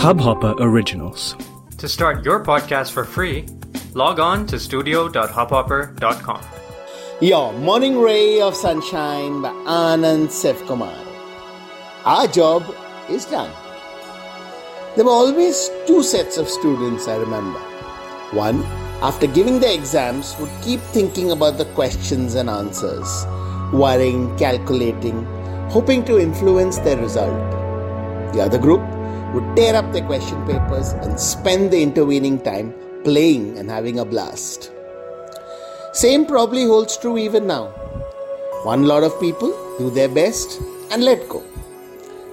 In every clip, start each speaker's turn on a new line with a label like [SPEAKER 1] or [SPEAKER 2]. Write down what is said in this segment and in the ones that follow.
[SPEAKER 1] Hubhopper Originals.
[SPEAKER 2] To start your podcast for free, log on to studio.hubhopper.com.
[SPEAKER 3] Your morning ray of sunshine by Anand Sevkumar. Our job is done. There were always two sets of students, I remember. One, after giving the exams, would keep thinking about the questions and answers, worrying, calculating, hoping to influence their result. The other group would tear up their question papers and spend the intervening time playing and having a blast. Same probably holds true even now. One lot of people do their best and let go.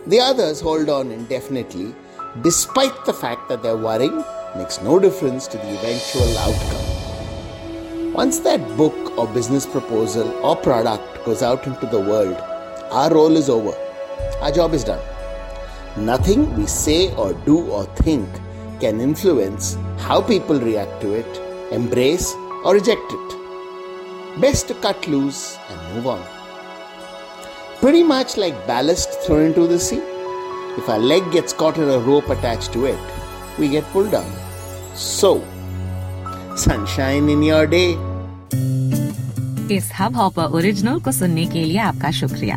[SPEAKER 3] The others hold on indefinitely despite the fact that their worrying makes no difference to the eventual outcome. Once that book or business proposal or product goes out into the world, our role is over. Our job is done. Nothing we say or do or think can influence how people react to it, embrace or reject it. Best to cut loose and move on. Pretty much like ballast thrown into the sea. If our leg gets caught in a rope attached to it, we get pulled down. So, sunshine in your day.
[SPEAKER 4] इस hub hopper original को सुनने के लिए आपका शुक्रिया